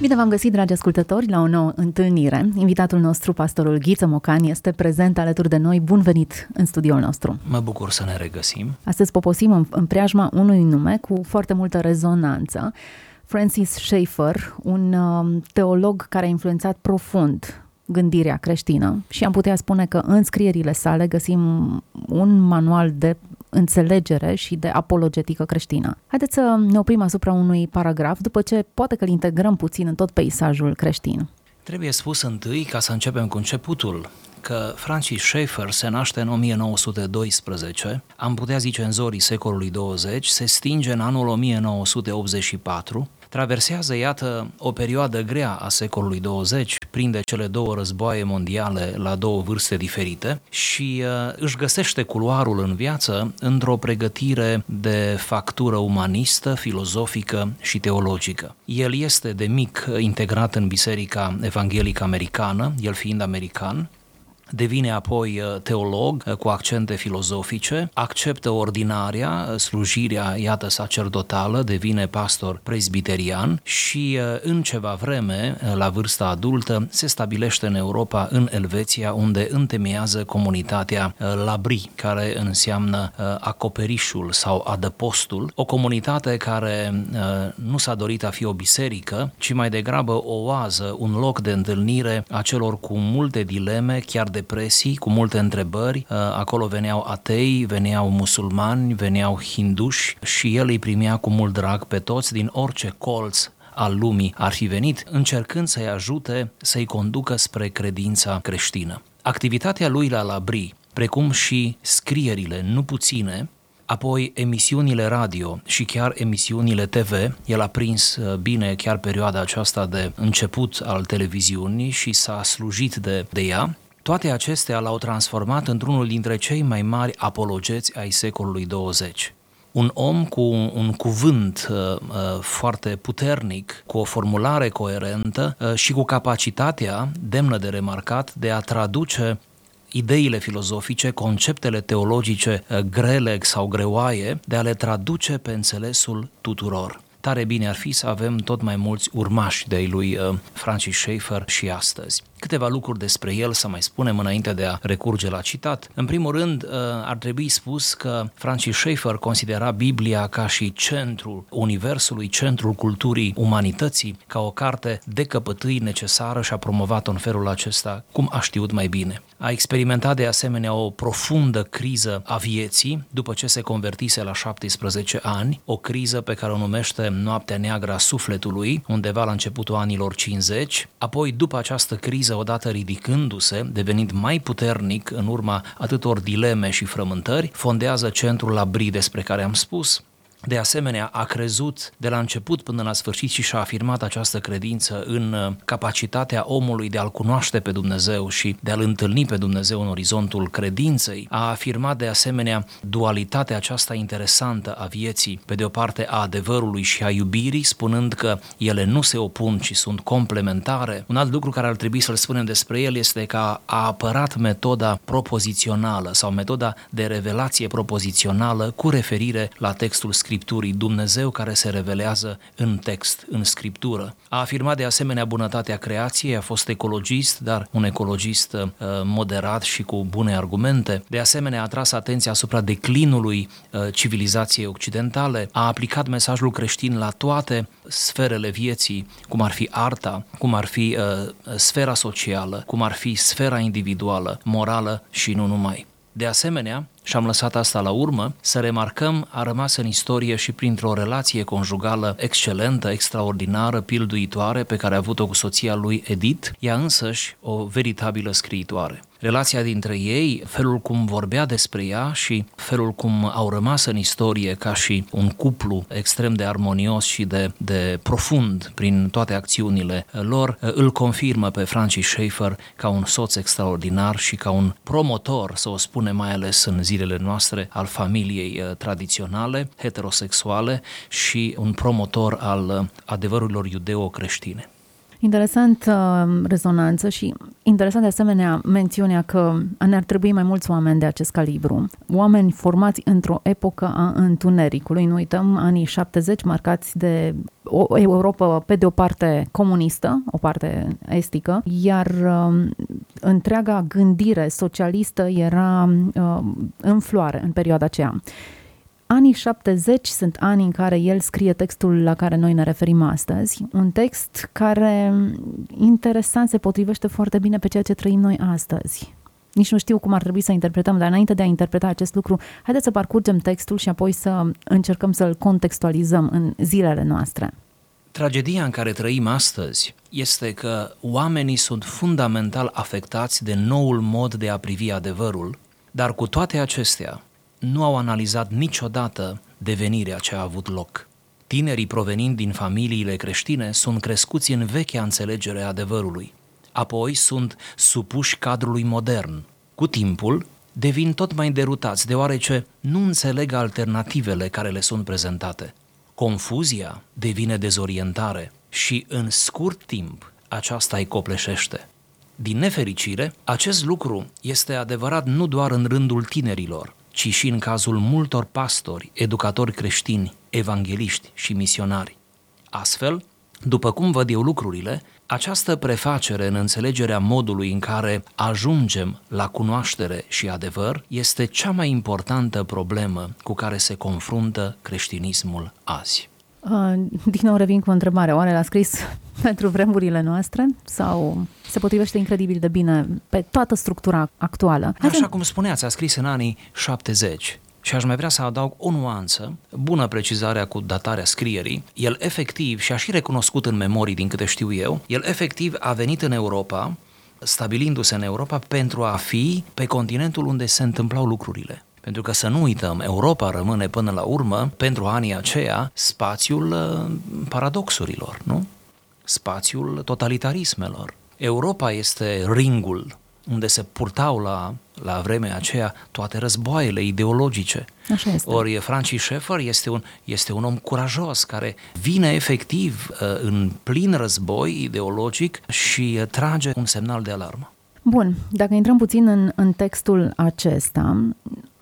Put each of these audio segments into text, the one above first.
Bine v-am găsit, dragi ascultători, la o nouă întâlnire. Invitatul nostru, pastorul Ghiță Mocan, este prezent alături de noi. Bun venit în studioul nostru. Mă bucur să ne regăsim. Astăzi poposim în, în preajma unui nume cu foarte multă rezonanță. Francis Schaeffer, un um, teolog care a influențat profund gândirea creștină și am putea spune că în scrierile sale găsim un manual de înțelegere și de apologetică creștină. Haideți să ne oprim asupra unui paragraf, după ce poate că îl integrăm puțin în tot peisajul creștin. Trebuie spus întâi, ca să începem cu începutul, că Francis Schaeffer se naște în 1912, am putea zice în zorii secolului 20, se stinge în anul 1984, traversează, iată, o perioadă grea a secolului 20, prinde cele două războaie mondiale la două vârste diferite și uh, își găsește culoarul în viață într-o pregătire de factură umanistă, filozofică și teologică. El este de mic integrat în Biserica Evanghelică Americană, el fiind american, devine apoi uh, teolog uh, cu accente filozofice, acceptă ordinaria, uh, slujirea, iată, sacerdotală, devine pastor presbiterian și în ceva vreme, la vârsta adultă, se stabilește în Europa, în Elveția, unde întemeiază comunitatea Labri, care înseamnă acoperișul sau adăpostul, o comunitate care nu s-a dorit a fi o biserică, ci mai degrabă o oază, un loc de întâlnire a celor cu multe dileme, chiar de depresii, cu multe întrebări. Uh, acolo veneau atei, veneau musulmani, veneau hinduși și el îi primea cu mult drag pe toți din orice colț al lumii ar fi venit, încercând să-i ajute să-i conducă spre credința creștină. Activitatea lui la Labri, precum și scrierile nu puține, apoi emisiunile radio și chiar emisiunile TV. El a prins uh, bine chiar perioada aceasta de început al televiziunii și s-a slujit de, de ea. Toate acestea l-au transformat într-unul dintre cei mai mari apologeți ai secolului 20 un om cu un cuvânt uh, uh, foarte puternic, cu o formulare coerentă uh, și cu capacitatea demnă de remarcat de a traduce ideile filozofice, conceptele teologice uh, grele sau greoaie, de a le traduce pe înțelesul tuturor. Tare bine ar fi să avem tot mai mulți urmași de-ai lui uh, Francis Schaeffer și astăzi. Câteva lucruri despre el să mai spunem înainte de a recurge la citat. În primul rând, uh, ar trebui spus că Francis Schaeffer considera Biblia ca și centrul universului, centrul culturii umanității, ca o carte de căpătâi necesară și a promovat-o în felul acesta cum a știut mai bine. A experimentat de asemenea o profundă criză a vieții după ce se convertise la 17 ani, o criză pe care o numește noaptea neagră a sufletului, undeva la începutul anilor 50. Apoi, după această criză, criză, odată ridicându-se, devenind mai puternic în urma atâtor dileme și frământări, fondează centrul la Bri despre care am spus, de asemenea, a crezut de la început până la sfârșit și și-a afirmat această credință în uh, capacitatea omului de a-L cunoaște pe Dumnezeu și de a-L întâlni pe Dumnezeu în orizontul credinței. A afirmat de asemenea dualitatea aceasta interesantă a vieții, pe de o parte a adevărului și a iubirii, spunând că ele nu se opun, ci sunt complementare. Un alt lucru care ar trebui să-l spunem despre el este că a apărat metoda propozițională sau metoda de revelație propozițională cu referire la textul scris Scripturii, Dumnezeu care se revelează în text, în Scriptură. A afirmat de asemenea bunătatea creației, a fost ecologist, dar un ecologist uh, moderat și cu bune argumente. De asemenea, a tras atenția asupra declinului uh, civilizației occidentale, a aplicat mesajul creștin la toate sferele vieții, cum ar fi arta, cum ar fi uh, sfera socială, cum ar fi sfera individuală, morală și nu numai. De asemenea, și am lăsat asta la urmă, să remarcăm, a rămas în istorie și printr-o relație conjugală excelentă, extraordinară, pilduitoare pe care a avut-o cu soția lui Edith, ea însăși o veritabilă scriitoare relația dintre ei, felul cum vorbea despre ea și felul cum au rămas în istorie ca și un cuplu extrem de armonios și de, de profund prin toate acțiunile lor, îl confirmă pe Francis Schaeffer ca un soț extraordinar și ca un promotor, să o spune mai ales în zilele noastre, al familiei uh, tradiționale, heterosexuale și un promotor al uh, adevărurilor iudeo-creștine. Interesant uh, rezonanță și interesant de asemenea mențiunea că ne-ar trebui mai mulți oameni de acest calibru. Oameni formați într-o epocă a întunericului. Nu uităm anii 70 marcați de o Europa pe de o parte comunistă, o parte estică, iar uh, întreaga gândire socialistă era uh, în floare în perioada aceea. Anii 70 sunt ani în care el scrie textul la care noi ne referim astăzi, un text care, interesant, se potrivește foarte bine pe ceea ce trăim noi astăzi. Nici nu știu cum ar trebui să interpretăm, dar înainte de a interpreta acest lucru, haideți să parcurgem textul și apoi să încercăm să-l contextualizăm în zilele noastre. Tragedia în care trăim astăzi este că oamenii sunt fundamental afectați de noul mod de a privi adevărul, dar cu toate acestea, nu au analizat niciodată devenirea ce a avut loc. Tinerii provenind din familiile creștine sunt crescuți în vechea înțelegere a adevărului. Apoi sunt supuși cadrului modern. Cu timpul, devin tot mai derutați, deoarece nu înțeleg alternativele care le sunt prezentate. Confuzia devine dezorientare și, în scurt timp, aceasta îi copleșește. Din nefericire, acest lucru este adevărat nu doar în rândul tinerilor, ci și în cazul multor pastori, educatori creștini, evangeliști și misionari. Astfel, după cum văd eu lucrurile, această prefacere în înțelegerea modului în care ajungem la cunoaștere și adevăr este cea mai importantă problemă cu care se confruntă creștinismul azi. Din nou revin cu o întrebare. Oare l-a scris pentru vremurile noastre sau se potrivește incredibil de bine pe toată structura actuală? Așa cum spuneați, a scris în anii 70. Și aș mai vrea să adaug o nuanță, bună precizarea cu datarea scrierii. El efectiv, și aș și recunoscut în memorii din câte știu eu, el efectiv a venit în Europa, stabilindu-se în Europa pentru a fi pe continentul unde se întâmplau lucrurile. Pentru că să nu uităm, Europa rămâne până la urmă, pentru anii aceia, spațiul uh, paradoxurilor, nu? Spațiul totalitarismelor. Europa este ringul unde se purtau la, la vremea aceea toate războaiele ideologice. Așa este. Ori Francis Schaeffer este un, este un om curajos care vine efectiv uh, în plin război ideologic și uh, trage un semnal de alarmă. Bun, dacă intrăm puțin în, în textul acesta,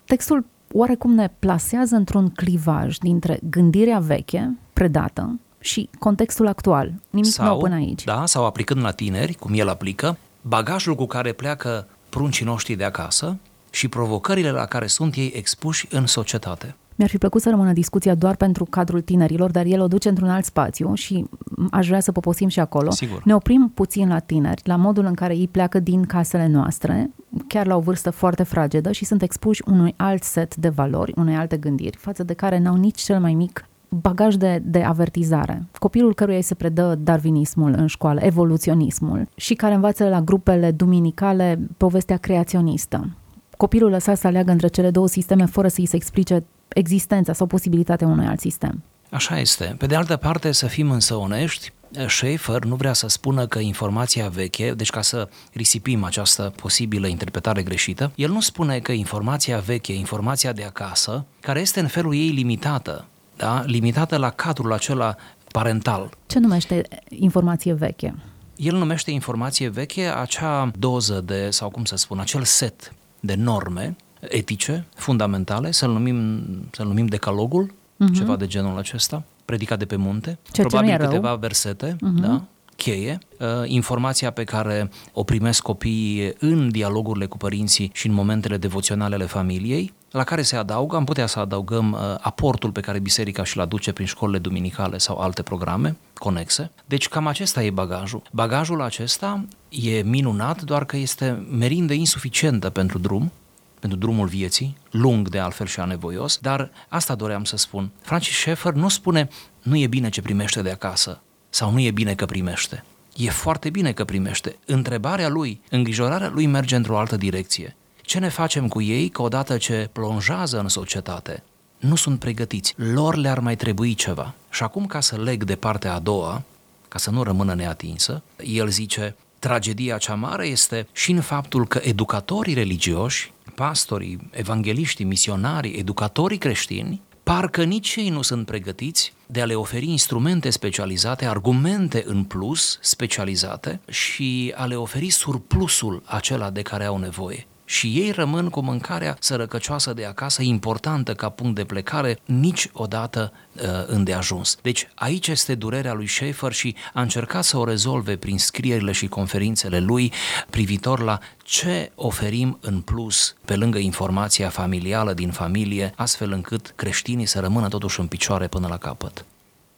textul oarecum ne plasează într-un clivaj dintre gândirea veche, predată, și contextul actual. Nimic sau, nou până aici. Da, sau aplicând la tineri, cum el aplică, bagajul cu care pleacă pruncii noștri de acasă și provocările la care sunt ei expuși în societate. Mi-ar fi plăcut să rămână discuția doar pentru cadrul tinerilor, dar el o duce într-un alt spațiu și aș vrea să poposim și acolo. Sigur. Ne oprim puțin la tineri, la modul în care ei pleacă din casele noastre, chiar la o vârstă foarte fragedă și sunt expuși unui alt set de valori, unei alte gândiri, față de care n-au nici cel mai mic bagaj de, de avertizare. Copilul căruia îi se predă darwinismul în școală, evoluționismul și care învață la grupele duminicale povestea creaționistă. Copilul lăsat să aleagă între cele două sisteme fără să îi se explice existența sau posibilitatea unui alt sistem. Așa este. Pe de altă parte, să fim însă onești, Schaefer nu vrea să spună că informația veche, deci ca să risipim această posibilă interpretare greșită, el nu spune că informația veche, informația de acasă, care este în felul ei limitată, da? limitată la cadrul acela parental. Ce numește informație veche? El numește informație veche acea doză de, sau cum să spun, acel set de norme etice, fundamentale, să-l numim, să-l numim decalogul, uh-huh. ceva de genul acesta, predicat de pe munte, Ce probabil câteva rău. versete, uh-huh. da? cheie, uh, informația pe care o primesc copiii în dialogurile cu părinții și în momentele devoționale ale familiei, la care se adaugă, am putea să adăugăm uh, aportul pe care biserica și-l aduce prin școlile duminicale sau alte programe conexe. Deci cam acesta e bagajul. Bagajul acesta e minunat, doar că este merindă insuficientă pentru drum, pentru drumul vieții, lung de altfel și anevoios, dar asta doream să spun. Francis Schaeffer nu spune nu e bine ce primește de acasă sau nu e bine că primește. E foarte bine că primește. Întrebarea lui, îngrijorarea lui merge într-o altă direcție. Ce ne facem cu ei că odată ce plonjează în societate, nu sunt pregătiți, lor le-ar mai trebui ceva. Și acum, ca să leg de partea a doua, ca să nu rămână neatinsă, el zice, tragedia cea mare este și în faptul că educatorii religioși, pastorii, evangeliștii, misionarii, educatorii creștini, parcă nici ei nu sunt pregătiți de a le oferi instrumente specializate, argumente în plus specializate și a le oferi surplusul acela de care au nevoie și ei rămân cu mâncarea sărăcăcioasă de acasă, importantă ca punct de plecare, niciodată uh, îndeajuns. Deci aici este durerea lui Schaefer și a încercat să o rezolve prin scrierile și conferințele lui privitor la ce oferim în plus pe lângă informația familială din familie, astfel încât creștinii să rămână totuși în picioare până la capăt.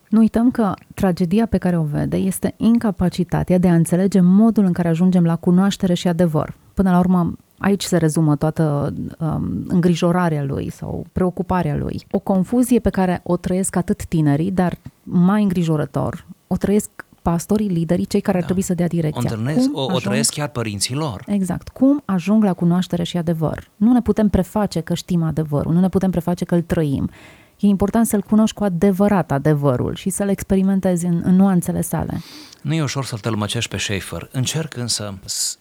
Nu uităm că tragedia pe care o vede este incapacitatea de a înțelege modul în care ajungem la cunoaștere și adevăr. Până la urmă, Aici se rezumă toată um, îngrijorarea lui sau preocuparea lui. O confuzie pe care o trăiesc atât tinerii, dar mai îngrijorător, o trăiesc pastorii, liderii, cei care da. ar trebui să dea direcția. O, întâlnesc, o, ajung... o trăiesc chiar părinții lor. Exact. Cum ajung la cunoaștere și adevăr? Nu ne putem preface că știm adevărul, nu ne putem preface că îl trăim. E important să-l cunoști cu adevărat adevărul și să-l experimentezi în, în nuanțele sale. Nu e ușor să-l tălmăcești pe Schaefer. Încerc însă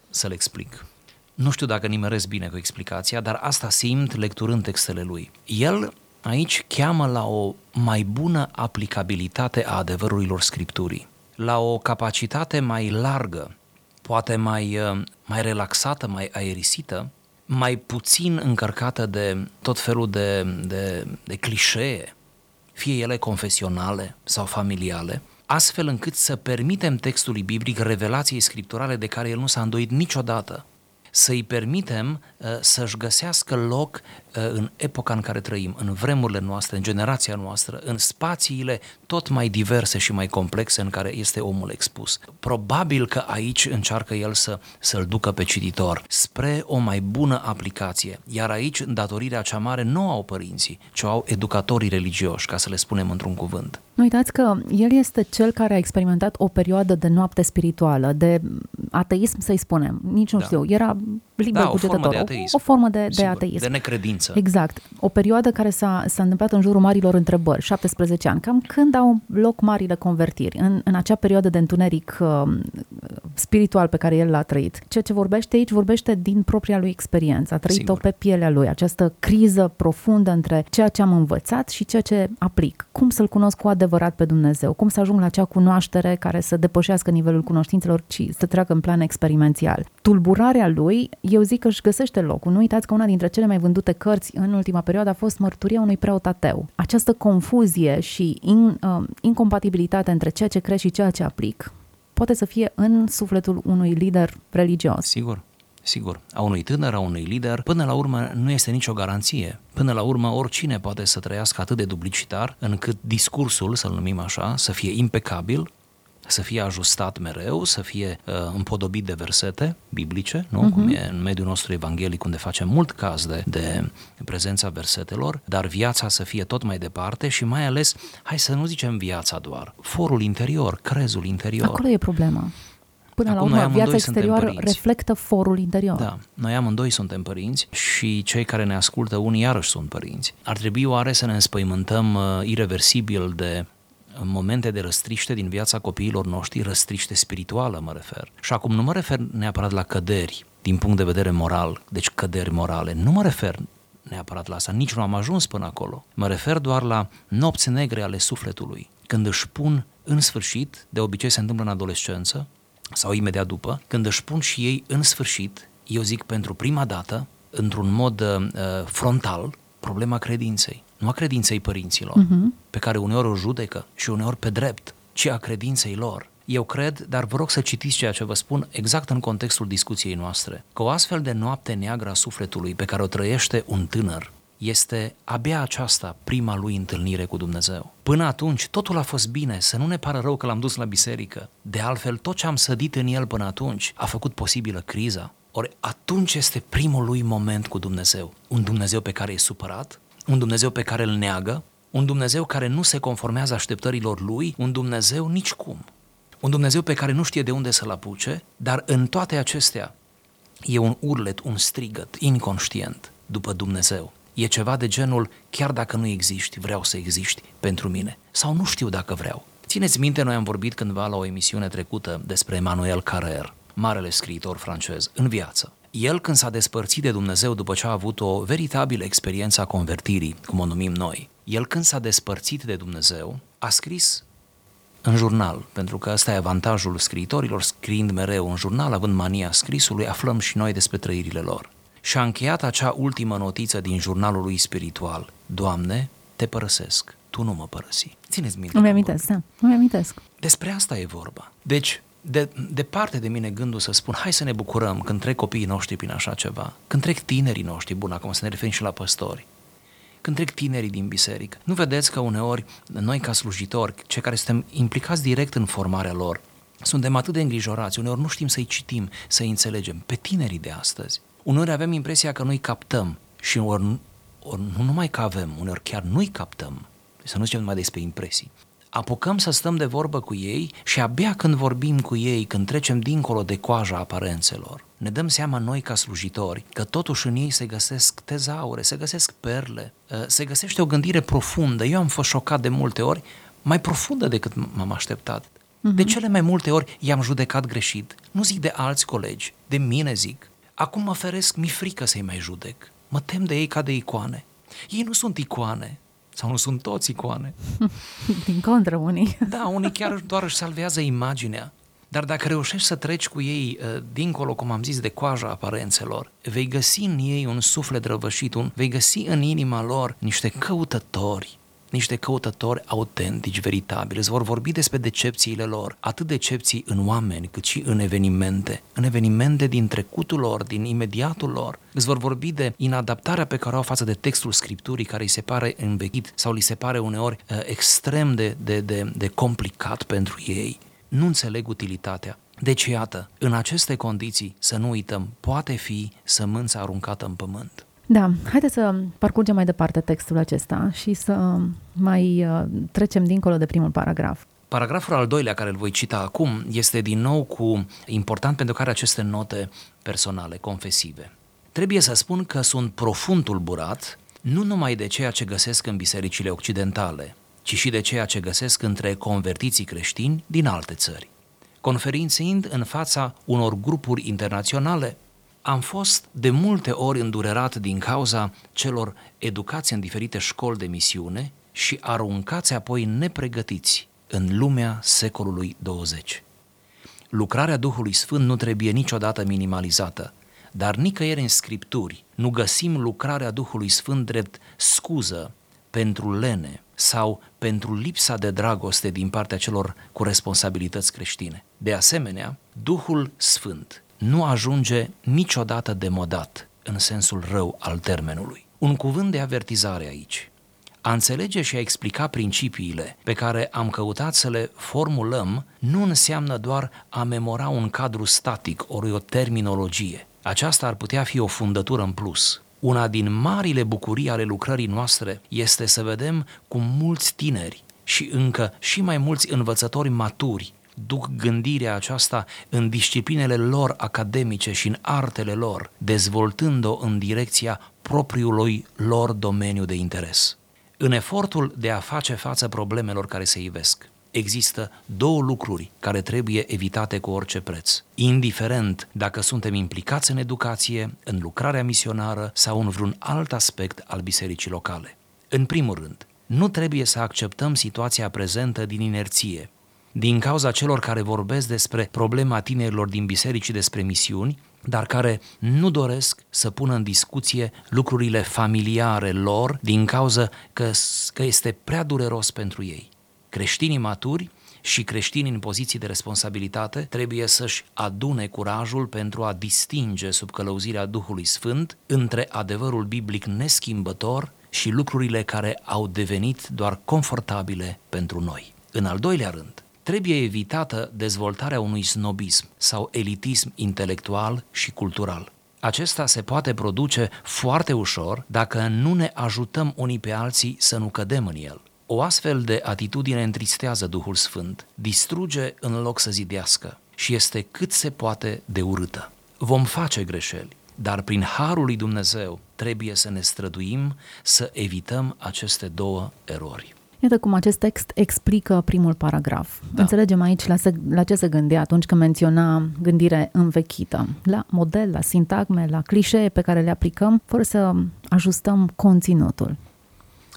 să-l explic. Nu știu dacă nimeresc bine cu explicația, dar asta simt lecturând textele lui. El aici cheamă la o mai bună aplicabilitate a adevărurilor Scripturii, la o capacitate mai largă, poate mai, uh, mai relaxată, mai aerisită, mai puțin încărcată de tot felul de, de, de clișee, fie ele confesionale sau familiale, astfel încât să permitem textului biblic revelației scripturale de care el nu s-a îndoit niciodată să-i permitem uh, să-și găsească loc uh, în epoca în care trăim, în vremurile noastre, în generația noastră, în spațiile tot mai diverse și mai complexe în care este omul expus. Probabil că aici încearcă el să, să-l ducă pe cititor spre o mai bună aplicație, iar aici datorirea cea mare nu au părinții, ci au educatorii religioși, ca să le spunem într-un cuvânt. Nu uitați că el este cel care a experimentat o perioadă de noapte spirituală, de ateism, să-i spunem. Nici nu da. știu, era liber da, cugetător. O formă de ateism. O, o formă de, Sigur, de ateism. De necredință. Exact. O perioadă care s-a, s-a întâmplat în jurul marilor întrebări, 17 ani. Cam când au loc marile convertiri? În, în acea perioadă de întuneric uh, spiritual pe care el l-a trăit. Ceea ce vorbește aici, vorbește din propria lui experiență. A trăit-o Sigur. pe pielea lui. Această criză profundă între ceea ce am învățat și ceea ce aplic. Cum să-L cunosc cu adevărat pe Dumnezeu? Cum să ajung la acea cunoaștere care să depășească nivelul cunoștințelor și să treacă în plan experimențial? Tulburarea lui, eu zic că își găsește locul. Nu uitați că una dintre cele mai vândute cărți în ultima perioadă a fost Mărturia unui preot ateu. Această confuzie și in, uh, incompatibilitate între ceea ce cred și ceea ce aplic poate să fie în sufletul unui lider religios. Sigur. Sigur, a unui tânăr, a unui lider, până la urmă nu este nicio garanție. Până la urmă, oricine poate să trăiască atât de duplicitar, încât discursul, să-l numim așa, să fie impecabil, să fie ajustat mereu, să fie uh, împodobit de versete biblice, nu? Uh-huh. cum e în mediul nostru evanghelic, unde facem mult caz de, de prezența versetelor, dar viața să fie tot mai departe și mai ales, hai să nu zicem viața doar, forul interior, crezul interior. Acolo e problema. Până Acum, la urmă, viața exterioară reflectă forul interior. Da, noi amândoi suntem părinți și cei care ne ascultă, unii iarăși sunt părinți. Ar trebui oare să ne înspăimântăm uh, irreversibil de momente de răstriște din viața copiilor noștri, răstriște spirituală mă refer. Și acum nu mă refer neapărat la căderi din punct de vedere moral, deci căderi morale, nu mă refer neapărat la asta, nici nu am ajuns până acolo. Mă refer doar la nopți negre ale sufletului, când își pun în sfârșit, de obicei se întâmplă în adolescență sau imediat după, când își pun și ei în sfârșit, eu zic pentru prima dată, într-un mod uh, frontal, problema credinței nu a credinței părinților, uh-huh. pe care uneori o judecă și uneori pe drept, ci a credinței lor. Eu cred, dar vă rog să citiți ceea ce vă spun exact în contextul discuției noastre, că o astfel de noapte neagră a sufletului pe care o trăiește un tânăr este abia aceasta prima lui întâlnire cu Dumnezeu. Până atunci totul a fost bine, să nu ne pară rău că l-am dus la biserică. De altfel, tot ce am sădit în el până atunci a făcut posibilă criza. Ori atunci este primul lui moment cu Dumnezeu. Un Dumnezeu pe care e supărat, un Dumnezeu pe care îl neagă, un Dumnezeu care nu se conformează așteptărilor lui, un Dumnezeu nicicum. Un Dumnezeu pe care nu știe de unde să-l apuce, dar în toate acestea e un urlet, un strigăt inconștient după Dumnezeu. E ceva de genul, chiar dacă nu existi, vreau să existi pentru mine. Sau nu știu dacă vreau. Țineți minte, noi am vorbit cândva la o emisiune trecută despre Emmanuel Carrère, marele scriitor francez, în viață. El când s-a despărțit de Dumnezeu după ce a avut o veritabilă experiență a convertirii, cum o numim noi, el când s-a despărțit de Dumnezeu, a scris în jurnal, pentru că ăsta e avantajul scriitorilor, scriind mereu în jurnal, având mania scrisului, aflăm și noi despre trăirile lor. Și a încheiat acea ultimă notiță din jurnalul lui spiritual. Doamne, te părăsesc, tu nu mă părăsi. Țineți minte. Îmi amintesc, da, îmi amintesc. Despre asta e vorba. Deci, de, departe de mine gândul să spun, hai să ne bucurăm când trec copiii noștri prin așa ceva, când trec tinerii noștri, bun, acum să ne referim și la păstori, când trec tinerii din biserică. Nu vedeți că uneori noi ca slujitori, cei care suntem implicați direct în formarea lor, suntem atât de îngrijorați, uneori nu știm să-i citim, să-i înțelegem. Pe tinerii de astăzi, uneori avem impresia că noi captăm și ori, ori nu numai că avem, uneori chiar nu-i captăm, să nu zicem numai despre impresii, apucăm să stăm de vorbă cu ei și abia când vorbim cu ei, când trecem dincolo de coaja aparențelor, ne dăm seama noi ca slujitori că totuși în ei se găsesc tezaure, se găsesc perle, uh, se găsește o gândire profundă. Eu am fost șocat de multe ori, mai profundă decât m-am așteptat. Uh-huh. De cele mai multe ori i-am judecat greșit. Nu zic de alți colegi, de mine zic. Acum mă feresc, mi frică să-i mai judec. Mă tem de ei ca de icoane. Ei nu sunt icoane, sau nu sunt toți icoane. Din contră, unii. Da, unii chiar doar își salvează imaginea. Dar dacă reușești să treci cu ei uh, dincolo, cum am zis, de coaja aparențelor, vei găsi în ei un suflet răvășit, un, vei găsi în inima lor niște căutători niște căutători autentici, veritabili. Îți vor vorbi despre decepțiile lor, atât decepții în oameni, cât și în evenimente, în evenimente din trecutul lor, din imediatul lor. Îți vor vorbi de inadaptarea pe care o au față de textul Scripturii, care îi se pare învechit sau li se pare uneori uh, extrem de, de, de, de complicat pentru ei. Nu înțeleg utilitatea. Deci, iată, în aceste condiții, să nu uităm, poate fi sămânța aruncată în pământ. Da, haideți să parcurgem mai departe textul acesta și să mai uh, trecem dincolo de primul paragraf. Paragraful al doilea care îl voi cita acum este din nou cu important pentru care aceste note personale, confesive. Trebuie să spun că sunt profund tulburat nu numai de ceea ce găsesc în bisericile occidentale, ci și de ceea ce găsesc între convertiții creștini din alte țări. Conferințiind în fața unor grupuri internaționale, am fost de multe ori îndurerat din cauza celor educați în diferite școli de misiune și aruncați apoi nepregătiți în lumea secolului 20. Lucrarea Duhului Sfânt nu trebuie niciodată minimalizată, dar nicăieri în scripturi nu găsim lucrarea Duhului Sfânt drept scuză pentru lene sau pentru lipsa de dragoste din partea celor cu responsabilități creștine. De asemenea, Duhul Sfânt nu ajunge niciodată demodat în sensul rău al termenului. Un cuvânt de avertizare aici. A înțelege și a explica principiile pe care am căutat să le formulăm nu înseamnă doar a memora un cadru static ori o terminologie. Aceasta ar putea fi o fundătură în plus. Una din marile bucurii ale lucrării noastre este să vedem cum mulți tineri și încă și mai mulți învățători maturi duc gândirea aceasta în disciplinele lor academice și în artele lor, dezvoltând-o în direcția propriului lor domeniu de interes. În efortul de a face față problemelor care se ivesc, există două lucruri care trebuie evitate cu orice preț, indiferent dacă suntem implicați în educație, în lucrarea misionară sau în vreun alt aspect al bisericii locale. În primul rând, nu trebuie să acceptăm situația prezentă din inerție, din cauza celor care vorbesc despre problema tinerilor din biserici despre misiuni, dar care nu doresc să pună în discuție lucrurile familiare lor din cauza că, că este prea dureros pentru ei. Creștinii maturi și creștinii în poziții de responsabilitate trebuie să-și adune curajul pentru a distinge sub călăuzirea Duhului Sfânt între adevărul biblic neschimbător și lucrurile care au devenit doar confortabile pentru noi. În al doilea rând, trebuie evitată dezvoltarea unui snobism sau elitism intelectual și cultural. Acesta se poate produce foarte ușor dacă nu ne ajutăm unii pe alții să nu cădem în el. O astfel de atitudine întristează Duhul Sfânt, distruge în loc să zidească și este cât se poate de urâtă. Vom face greșeli, dar prin harul lui Dumnezeu trebuie să ne străduim să evităm aceste două erori. Iată cum acest text explică primul paragraf. Da. Înțelegem aici la, se, la ce se gândea atunci când menționa gândire învechită, la model, la sintagme, la clișee pe care le aplicăm, fără să ajustăm conținutul.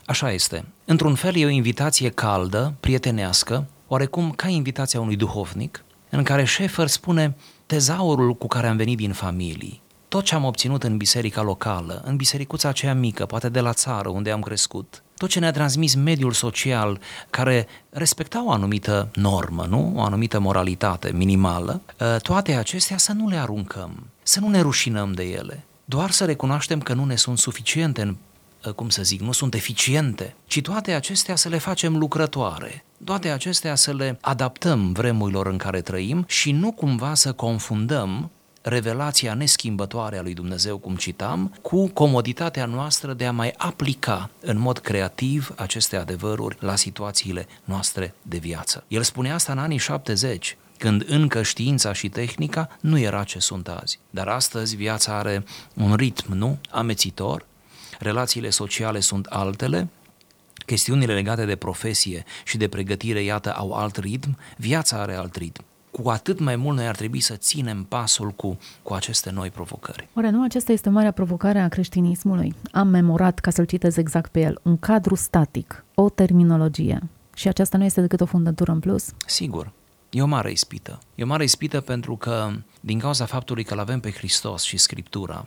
Așa este. Într-un fel e o invitație caldă, prietenească, oarecum ca invitația unui duhovnic, în care Șefer spune tezaurul cu care am venit din familii, tot ce am obținut în biserica locală, în bisericuța aceea mică, poate de la țară unde am crescut, tot ce ne-a transmis mediul social care respecta o anumită normă, nu? o anumită moralitate minimală, ă, toate acestea să nu le aruncăm, să nu ne rușinăm de ele, doar să recunoaștem că nu ne sunt suficiente în ă, cum să zic, nu sunt eficiente, ci toate acestea să le facem lucrătoare, toate acestea să le adaptăm vremurilor în care trăim și nu cumva să confundăm revelația neschimbătoare a lui Dumnezeu, cum citam, cu comoditatea noastră de a mai aplica în mod creativ aceste adevăruri la situațiile noastre de viață. El spunea asta în anii 70, când încă știința și tehnica nu era ce sunt azi. Dar astăzi viața are un ritm, nu? Amețitor, relațiile sociale sunt altele, chestiunile legate de profesie și de pregătire, iată, au alt ritm, viața are alt ritm cu atât mai mult noi ar trebui să ținem pasul cu, cu aceste noi provocări. Oare nu aceasta este marea provocare a creștinismului? Am memorat, ca să-l citez exact pe el, un cadru static, o terminologie. Și aceasta nu este decât o fundătură în plus? Sigur. E o mare ispită. E o mare ispită pentru că, din cauza faptului că îl avem pe Hristos și Scriptura,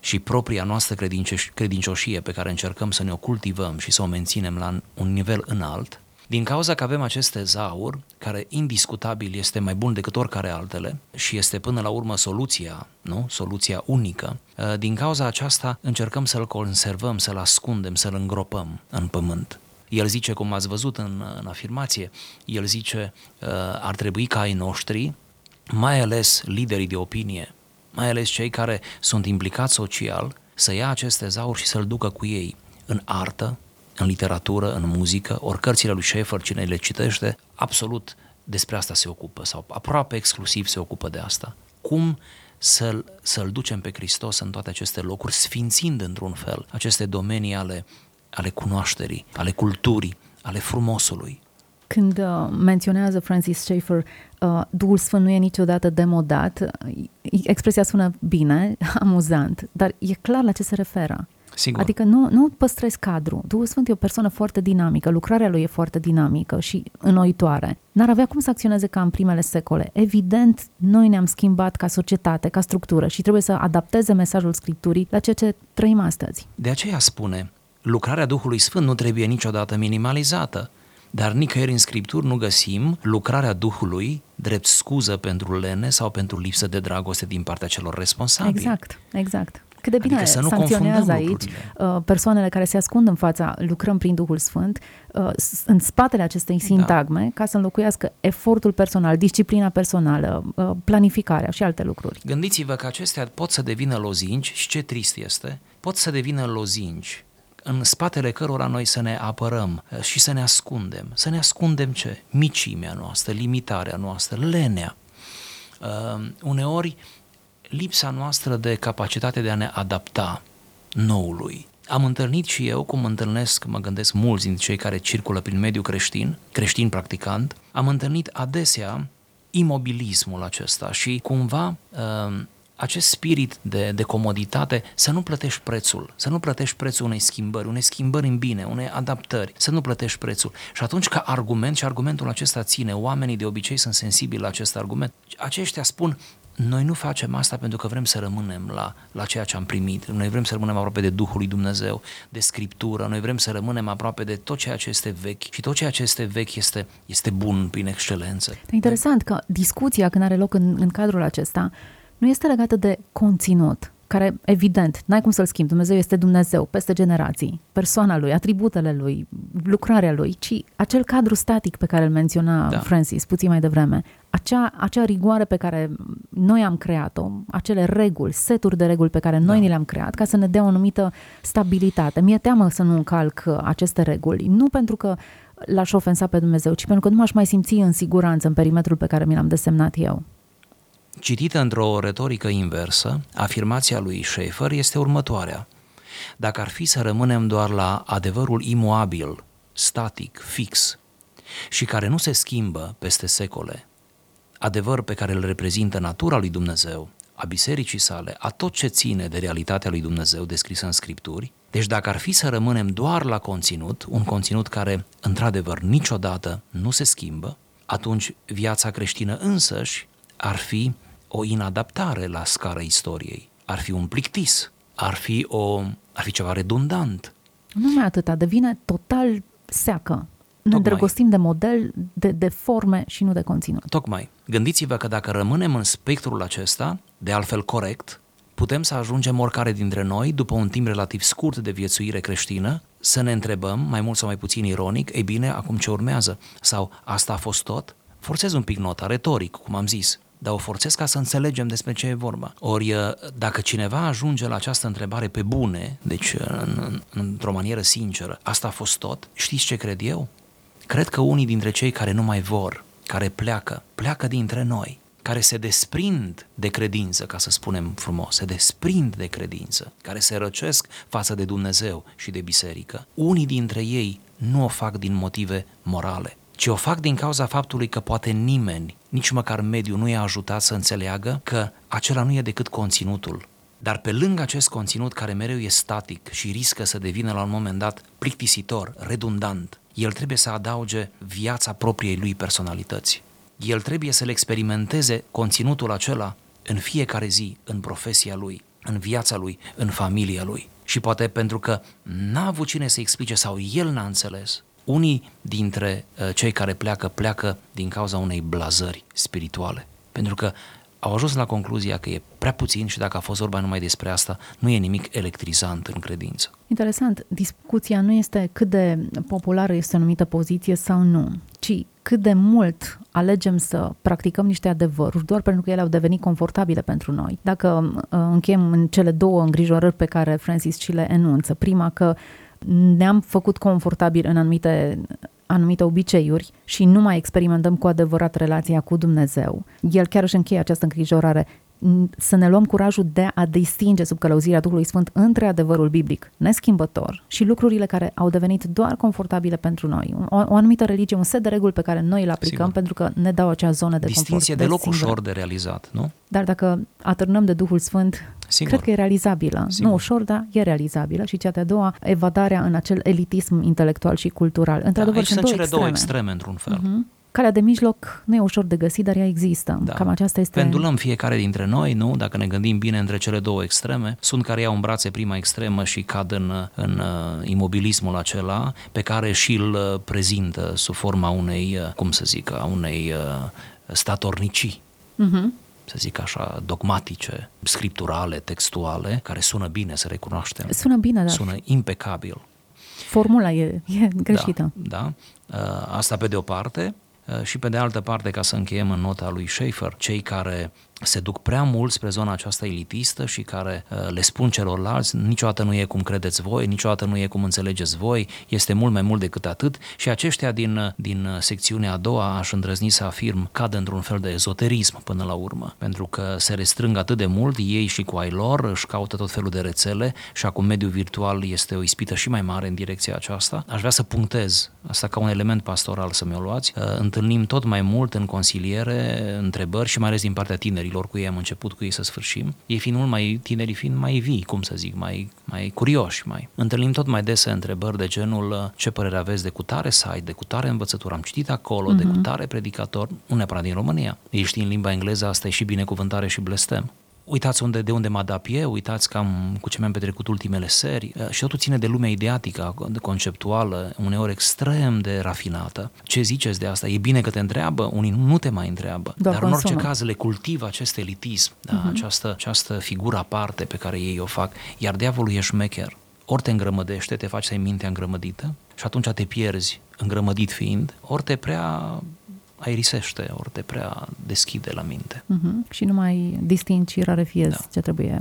și propria noastră credincioșie pe care încercăm să ne o cultivăm și să o menținem la un nivel înalt, din cauza că avem acest tezaur, care indiscutabil este mai bun decât oricare altele și este până la urmă soluția, nu? Soluția unică. Uh, din cauza aceasta încercăm să-l conservăm, să-l ascundem, să-l îngropăm în pământ. El zice, cum ați văzut în, în afirmație, el zice, uh, ar trebui ca ai noștri, mai ales liderii de opinie, mai ales cei care sunt implicați social, să ia acest tezaur și să-l ducă cu ei în artă, în literatură, în muzică, ori cărțile lui Schaeffer, cine le citește, absolut despre asta se ocupă sau aproape exclusiv se ocupă de asta. Cum să-l, să-l ducem pe Hristos în toate aceste locuri, sfințind într-un fel aceste domenii ale, ale cunoașterii, ale culturii, ale frumosului. Când uh, menționează Francis Schaeffer, uh, Duhul Sfânt nu e niciodată demodat, uh, expresia sună bine, amuzant, dar e clar la ce se referă. Sigur. Adică nu, nu păstrezi cadru. Duhul Sfânt e o persoană foarte dinamică, lucrarea lui e foarte dinamică și înnoitoare. N-ar avea cum să acționeze ca în primele secole. Evident, noi ne-am schimbat ca societate, ca structură și trebuie să adapteze mesajul Scripturii la ceea ce trăim astăzi. De aceea spune, lucrarea Duhului Sfânt nu trebuie niciodată minimalizată. Dar nicăieri în Scripturi nu găsim lucrarea Duhului drept scuză pentru lene sau pentru lipsă de dragoste din partea celor responsabili. Exact, exact. Cât de bine adică să nu sancționează aici lucrurile. Uh, persoanele care se ascund în fața, lucrăm prin Duhul Sfânt, uh, în spatele acestei da. sintagme, da. ca să înlocuiască efortul personal, disciplina personală, uh, planificarea și alte lucruri. Gândiți-vă că acestea pot să devină lozinci și ce trist este, pot să devină lozinci în spatele cărora noi să ne apărăm și să ne ascundem. Să ne ascundem ce? Micimea noastră, limitarea noastră, lenea. Uh, uneori lipsa noastră de capacitate de a ne adapta noului. Am întâlnit și eu, cum întâlnesc, mă gândesc mulți dintre cei care circulă prin mediul creștin, creștin practicant, am întâlnit adesea imobilismul acesta și cumva uh, acest spirit de, de comoditate, să nu plătești prețul, să nu plătești prețul unei schimbări, unei schimbări în bine, unei adaptări, să nu plătești prețul. Și atunci ca argument, și argumentul acesta ține, oamenii de obicei sunt sensibili la acest argument, aceștia spun, noi nu facem asta pentru că vrem să rămânem la, la ceea ce am primit. Noi vrem să rămânem aproape de Duhul lui Dumnezeu, de Scriptură, noi vrem să rămânem aproape de tot ceea ce este vechi și tot ceea ce este vechi este, este bun prin excelență. Interesant că discuția când are loc în, în cadrul acesta nu este legată de conținut, care, evident, n-ai cum să-l schimbi. Dumnezeu este Dumnezeu peste generații, persoana lui, atributele lui, lucrarea lui, ci acel cadru static pe care îl menționa da. Francis puțin mai devreme, acea, acea rigoare pe care noi am creat-o, acele reguli, seturi de reguli pe care noi da. ni le-am creat, ca să ne dea o anumită stabilitate. Mi-e teamă să nu încalc aceste reguli, nu pentru că l-aș ofensa pe Dumnezeu, ci pentru că nu m-aș mai simți în siguranță în perimetrul pe care mi l-am desemnat eu. Citită într-o retorică inversă, afirmația lui Schaeffer este următoarea. Dacă ar fi să rămânem doar la adevărul imoabil static, fix și care nu se schimbă peste secole, adevăr pe care îl reprezintă natura lui Dumnezeu, a bisericii sale, a tot ce ține de realitatea lui Dumnezeu descrisă în Scripturi, deci dacă ar fi să rămânem doar la conținut, un conținut care într-adevăr niciodată nu se schimbă, atunci viața creștină însăși ar fi o inadaptare la scara istoriei, ar fi un plictis, ar fi, o, ar fi ceva redundant. Nu mai atâta, devine total seacă. Ne îndrăgostim de model, de, de forme și nu de conținut. Tocmai. Gândiți-vă că dacă rămânem în spectrul acesta, de altfel corect, putem să ajungem oricare dintre noi, după un timp relativ scurt de viețuire creștină, să ne întrebăm, mai mult sau mai puțin ironic, ei bine, acum ce urmează? Sau asta a fost tot? Forțez un pic nota, retoric, cum am zis, dar o forțez ca să înțelegem despre ce e vorba. Ori dacă cineva ajunge la această întrebare pe bune, deci în, într-o manieră sinceră, asta a fost tot, știți ce cred eu? Cred că unii dintre cei care nu mai vor, care pleacă, pleacă dintre noi, care se desprind de credință, ca să spunem frumos, se desprind de credință, care se răcesc față de Dumnezeu și de biserică. Unii dintre ei nu o fac din motive morale, ci o fac din cauza faptului că poate nimeni, nici măcar mediul, nu i-a ajutat să înțeleagă că acela nu e decât conținutul. Dar pe lângă acest conținut care mereu e static și riscă să devină la un moment dat plictisitor, redundant, el trebuie să adauge viața propriei lui personalități. El trebuie să-l experimenteze conținutul acela în fiecare zi, în profesia lui, în viața lui, în familia lui. Și poate pentru că n-a avut cine să explice sau el n-a înțeles, unii dintre uh, cei care pleacă, pleacă din cauza unei blazări spirituale. Pentru că au ajuns la concluzia că e prea puțin și dacă a fost vorba numai despre asta, nu e nimic electrizant în credință. Interesant. Discuția nu este cât de populară este o anumită poziție sau nu, ci cât de mult alegem să practicăm niște adevăruri doar pentru că ele au devenit confortabile pentru noi. Dacă uh, încheiem în cele două îngrijorări pe care Francis și le enunță, prima că ne-am făcut confortabil în anumite anumite obiceiuri și nu mai experimentăm cu adevărat relația cu Dumnezeu. El chiar își încheie această îngrijorare să ne luăm curajul de a distinge sub călăuzirea Duhului Sfânt între adevărul biblic neschimbător și lucrurile care au devenit doar confortabile pentru noi. O, o anumită religie, un set de reguli pe care noi îl aplicăm Sigur. pentru că ne dau acea zonă de Distinție confort. Distinție deloc ușor de realizat, nu? Dar dacă atârnăm de Duhul Sfânt, Sigur. cred că e realizabilă. Sigur. Nu ușor, dar e realizabilă. Și cea de-a doua, evadarea în acel elitism intelectual și cultural. Într-adevăr, da, sunt, sunt două cele extreme. două extreme, într-un fel. Uh-huh. Calea de mijloc nu e ușor de găsit, dar ea există. Da. Cam aceasta este... Pendulăm fiecare dintre noi, nu? Dacă ne gândim bine între cele două extreme, sunt care iau în brațe prima extremă și cad în, în uh, imobilismul acela pe care și îl uh, prezintă sub forma unei, uh, cum să zic, a unei statornicii. Uh-huh să zic așa, dogmatice, scripturale, textuale, care sună bine, să recunoaștem. Sună bine, da. Sună impecabil. Formula e, e greșită. Da, da. Asta pe de o parte. Uh, și pe de altă parte, ca să încheiem în nota lui Schaefer, cei care se duc prea mult spre zona aceasta elitistă și care uh, le spun celorlalți niciodată nu e cum credeți voi, niciodată nu e cum înțelegeți voi, este mult mai mult decât atât și aceștia din, uh, din secțiunea a doua, aș îndrăzni să afirm, cad într-un fel de ezoterism până la urmă, pentru că se restrâng atât de mult, ei și cu ai lor își caută tot felul de rețele și acum mediul virtual este o ispită și mai mare în direcția aceasta. Aș vrea să punctez asta ca un element pastoral să mi-o luați. Întâlnim tot mai mult în consiliere întrebări și mai ales din partea tinerilor tinerilor cu ei am început cu ei să sfârșim, ei fiind mult mai tinerii fiind mai vii, cum să zic, mai, mai curioși, mai. Întâlnim tot mai dese întrebări de genul ce părere aveți de cutare site, de cutare învățătură, am citit acolo, uh-huh. de mhm. cutare predicator, nu neapărat din România. Ei știi în limba engleză, asta e și binecuvântare și blestem uitați unde, de unde mă adap eu, uitați cam cu ce mi-am petrecut ultimele seri uh, și totul ține de lumea ideatică, conceptuală, uneori extrem de rafinată. Ce ziceți de asta? E bine că te întreabă, unii nu te mai întreabă, Doar dar consumă. în orice caz le cultivă acest elitism, da? uh-huh. această, această figură aparte pe care ei o fac, iar diavolul e șmecher. Ori te îngrămădește, te faci să ai mintea îngrămădită și atunci te pierzi îngrămădit fiind, ori te prea aerisește, ori te prea deschide la minte. Uh-huh. Și nu mai distingi și rarefiezi da. ce trebuie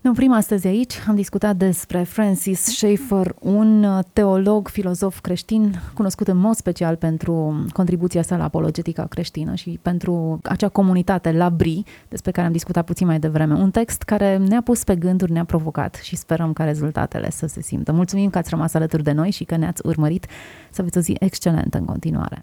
Ne oprim astăzi aici. Am discutat despre Francis Schaeffer, un teolog, filozof creștin, cunoscut în mod special pentru contribuția sa la apologetica creștină și pentru acea comunitate la Bri, despre care am discutat puțin mai devreme. Un text care ne-a pus pe gânduri, ne-a provocat și sperăm ca rezultatele să se simtă. Mulțumim că ați rămas alături de noi și că ne-ați urmărit. Să aveți o zi excelentă în continuare.